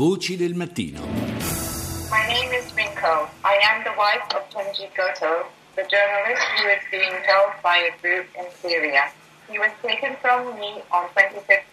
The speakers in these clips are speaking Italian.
Voci del mattino. My name is Rinko. I am the wife of Kenji Goto, the journalist who is being held by a group in Syria. He was taken from me on 25th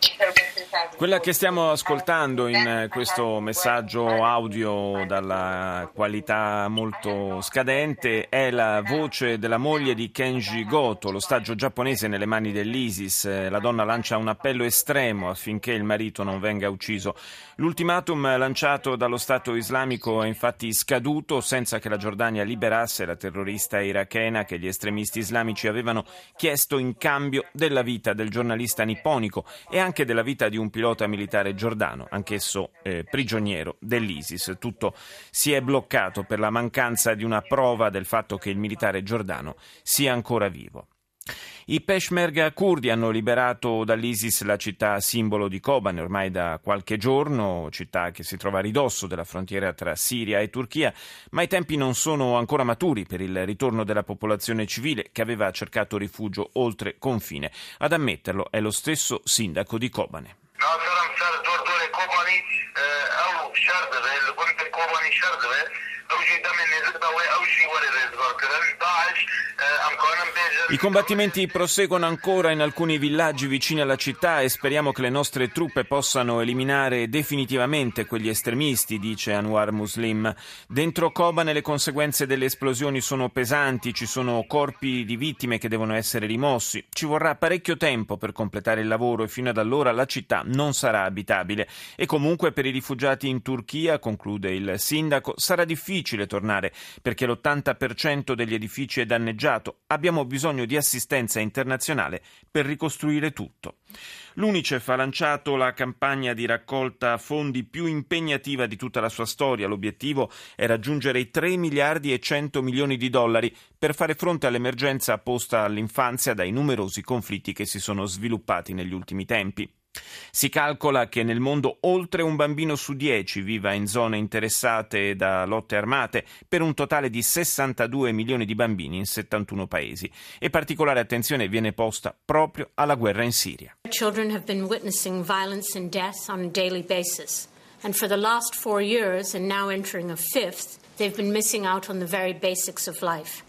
quella che stiamo ascoltando in eh, questo messaggio audio dalla qualità molto scadente è la voce della moglie di Kenji Goto, l'ostaggio giapponese nelle mani dell'ISIS. Eh, la donna lancia un appello estremo affinché il marito non venga ucciso. L'ultimatum lanciato dallo Stato islamico è infatti scaduto senza che la Giordania liberasse la terrorista irachena che gli estremisti islamici avevano chiesto in cambio della vita del giornalista nipponico e anche della vita di un pilota militare giordano, anch'esso eh, prigioniero dell'ISIS. Tutto si è bloccato per la mancanza di una prova del fatto che il militare giordano sia ancora vivo. I Peshmerga kurdi hanno liberato dall'ISIS la città simbolo di Kobane ormai da qualche giorno, città che si trova a ridosso della frontiera tra Siria e Turchia, ma i tempi non sono ancora maturi per il ritorno della popolazione civile che aveva cercato rifugio oltre confine. Ad ammetterlo è lo stesso sindaco di Kobane. I combattimenti proseguono ancora in alcuni villaggi vicini alla città e speriamo che le nostre truppe possano eliminare definitivamente quegli estremisti, dice Anwar Muslim. Dentro Kobane le conseguenze delle esplosioni sono pesanti, ci sono corpi di vittime che devono essere rimossi. Ci vorrà parecchio tempo per completare il lavoro e fino ad allora la città non sarà abitabile. E comunque per i rifugiati in Turchia, conclude il sindaco, sarà difficile tornare perché l'80% degli edifici è danneggiato. Abbiamo bisogno di assistenza internazionale per ricostruire tutto. L'UNICEF ha lanciato la campagna di raccolta fondi più impegnativa di tutta la sua storia. L'obiettivo è raggiungere i 3 miliardi e 100 milioni di dollari per fare fronte all'emergenza posta all'infanzia dai numerosi conflitti che si sono sviluppati negli ultimi tempi. Si calcola che nel mondo oltre un bambino su dieci viva in zone interessate da lotte armate, per un totale di 62 milioni di bambini in 71 paesi. E particolare attenzione viene posta proprio alla guerra in Siria. Children have been witnessing violence and death on a daily basis. And for the last four years, and now entering a fifth, they've been missing out on the very basics of life.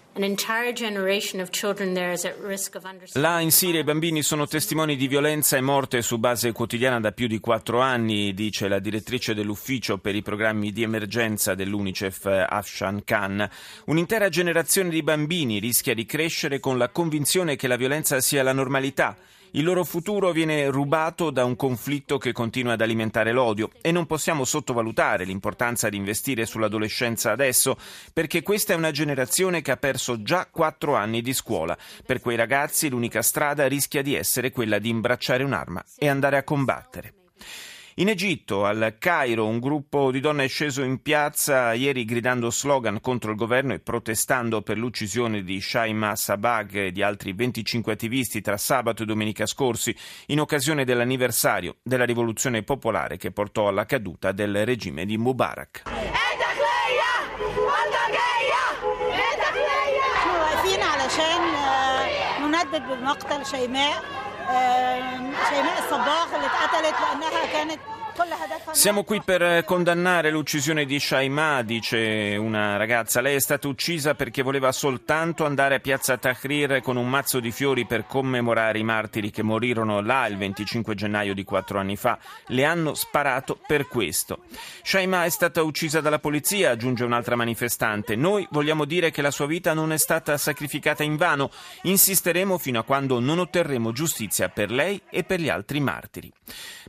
Là in Siria i bambini sono testimoni di violenza e morte su base quotidiana da più di quattro anni, dice la direttrice dell'ufficio per i programmi di emergenza dell'UNICEF, Afshan Khan. Un'intera generazione di bambini rischia di crescere con la convinzione che la violenza sia la normalità il loro futuro viene rubato da un conflitto che continua ad alimentare l'odio e non possiamo sottovalutare l'importanza di investire sull'adolescenza adesso, perché questa è una generazione che ha perso già quattro anni di scuola. Per quei ragazzi l'unica strada rischia di essere quella di imbracciare un'arma e andare a combattere. In Egitto, al Cairo, un gruppo di donne è sceso in piazza ieri gridando slogan contro il governo e protestando per l'uccisione di Shaima Sabag e di altri 25 attivisti tra sabato e domenica scorsi, in occasione dell'anniversario della rivoluzione popolare che portò alla caduta del regime di Mubarak. نندد بمقتل شيماء شيماء الصباغ اللي اتقتلت لأنها كانت Siamo qui per condannare l'uccisione di Shaima, dice una ragazza. Lei è stata uccisa perché voleva soltanto andare a piazza Tahrir con un mazzo di fiori per commemorare i martiri che morirono là il 25 gennaio di quattro anni fa. Le hanno sparato per questo. Shaima è stata uccisa dalla polizia, aggiunge un'altra manifestante. Noi vogliamo dire che la sua vita non è stata sacrificata in vano. Insisteremo fino a quando non otterremo giustizia per lei e per gli altri martiri.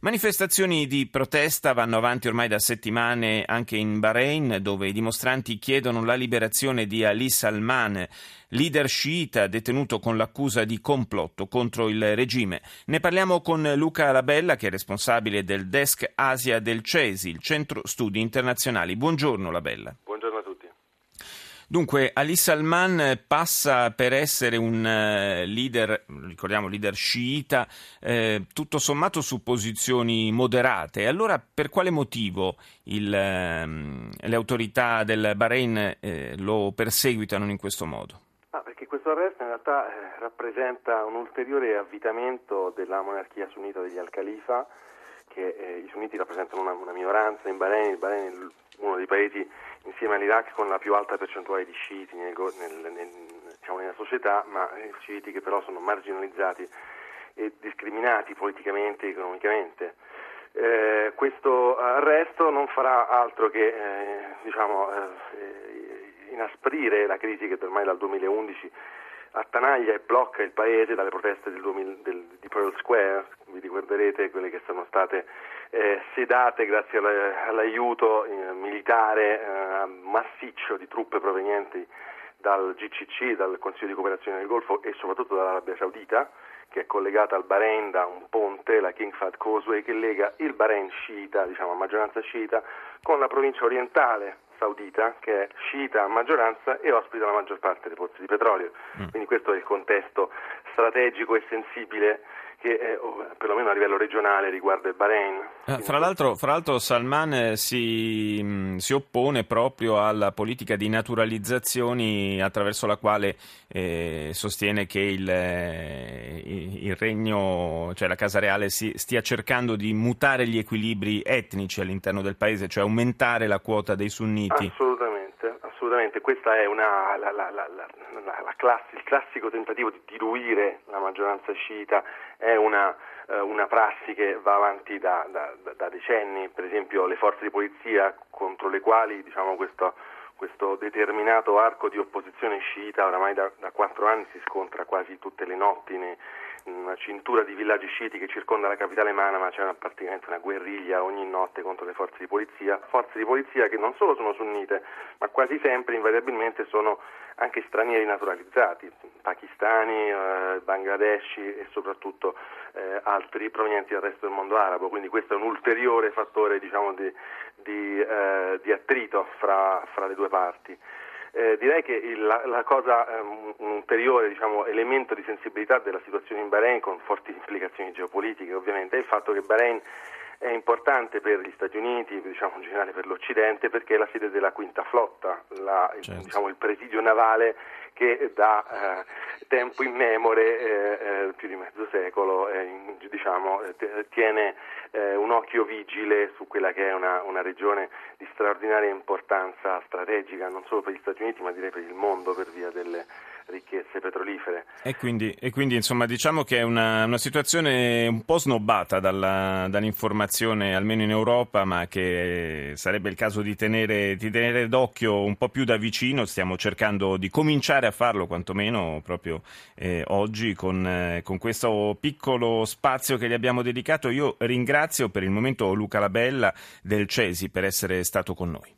Manifestazioni di protesta vanno avanti ormai da settimane anche in Bahrain, dove i dimostranti chiedono la liberazione di Ali Salman, leader sciita detenuto con l'accusa di complotto contro il regime. Ne parliamo con Luca Labella, che è responsabile del desk Asia del CESI, il Centro Studi Internazionali. Buongiorno Labella. Dunque, Ali Salman passa per essere un uh, leader, ricordiamo leader sciita, eh, tutto sommato su posizioni moderate. Allora, per quale motivo il, uh, le autorità del Bahrain eh, lo perseguitano in questo modo? Ah, perché questo arresto in realtà eh, rappresenta un ulteriore avvitamento della monarchia sunnita degli Al-Khalifa che eh, i sunniti rappresentano una, una, minoranza in Bahrain, il Bahrain è uno dei paesi insieme all'Iraq con la più alta percentuale di sciiti nel, nel, nel, diciamo, nella società, ma eh, sciiti che però sono marginalizzati e discriminati politicamente e economicamente. Eh, questo arresto non farà altro che eh, diciamo, eh, inasprire la crisi che ormai dal 2011 attanaglia e blocca il paese dalle proteste del 2000, del, di Pearl Square, vi ricorderete quelle che sono state eh, sedate grazie all'aiuto eh, militare eh, massiccio di truppe provenienti dal GCC, dal Consiglio di cooperazione del Golfo e soprattutto dall'Arabia Saudita che è collegata al Bahrain da un ponte, la King Fahd Causeway, che lega il Bahrain sciita, diciamo a maggioranza sciita, con la provincia orientale saudita, che è sciita a maggioranza e ospita la maggior parte dei pozzi di petrolio. Mm. Quindi questo è il contesto strategico e sensibile che eh, perlomeno a livello regionale riguarda il Bahrain. Eh, fra, l'altro, fra, l'altro, Salman eh, si, mh, si, oppone proprio alla politica di naturalizzazioni attraverso la quale eh, sostiene che il, eh, il, regno, cioè la Casa Reale, si, stia cercando di mutare gli equilibri etnici all'interno del paese, cioè aumentare la quota dei sunniti. Assolutamente, assolutamente. questo è una, la, la, la, classi, il classico tentativo di diluire la maggioranza sciita è una, eh, una prassi che va avanti da, da, da, decenni, per esempio le forze di polizia contro le quali diciamo, questo, questo, determinato arco di opposizione sciita oramai da, quattro anni si scontra quasi tutte le notti nei, una cintura di villaggi sciiti che circonda la capitale Manama, c'è una, praticamente una guerriglia ogni notte contro le forze di polizia, forze di polizia che non solo sono sunnite, ma quasi sempre invariabilmente sono anche stranieri naturalizzati, pakistani, eh, bangladeshi e soprattutto eh, altri provenienti dal resto del mondo arabo, quindi questo è un ulteriore fattore diciamo, di, di, eh, di, attrito fra, fra le due parti. Eh, direi che il, la, la, cosa, um, un ulteriore diciamo, elemento di sensibilità della situazione in Bahrain, con forti implicazioni geopolitiche ovviamente, è il fatto che Bahrain è importante per gli Stati Uniti, diciamo in generale per l'Occidente, perché è la sede della quinta flotta, la, certo. diciamo, il presidio navale che da eh, tempo immemore, eh, eh, più di mezzo secolo, eh, diciamo, eh, tiene un occhio vigile su quella che è una, una, regione di straordinaria importanza strategica, non solo per gli Stati Uniti, ma direi per il mondo per via delle ricchezze petrolifere. E quindi, e quindi insomma, diciamo che è una, una situazione un po' snobbata dalla, dall'informazione, almeno in Europa, ma che sarebbe il caso di tenere, di tenere d'occhio un po' più da vicino. Stiamo cercando di cominciare a farlo, quantomeno proprio eh, oggi, con, eh, con questo piccolo spazio che gli abbiamo dedicato. Io ringrazio per il momento Luca Labella del Cesi per essere stato con noi.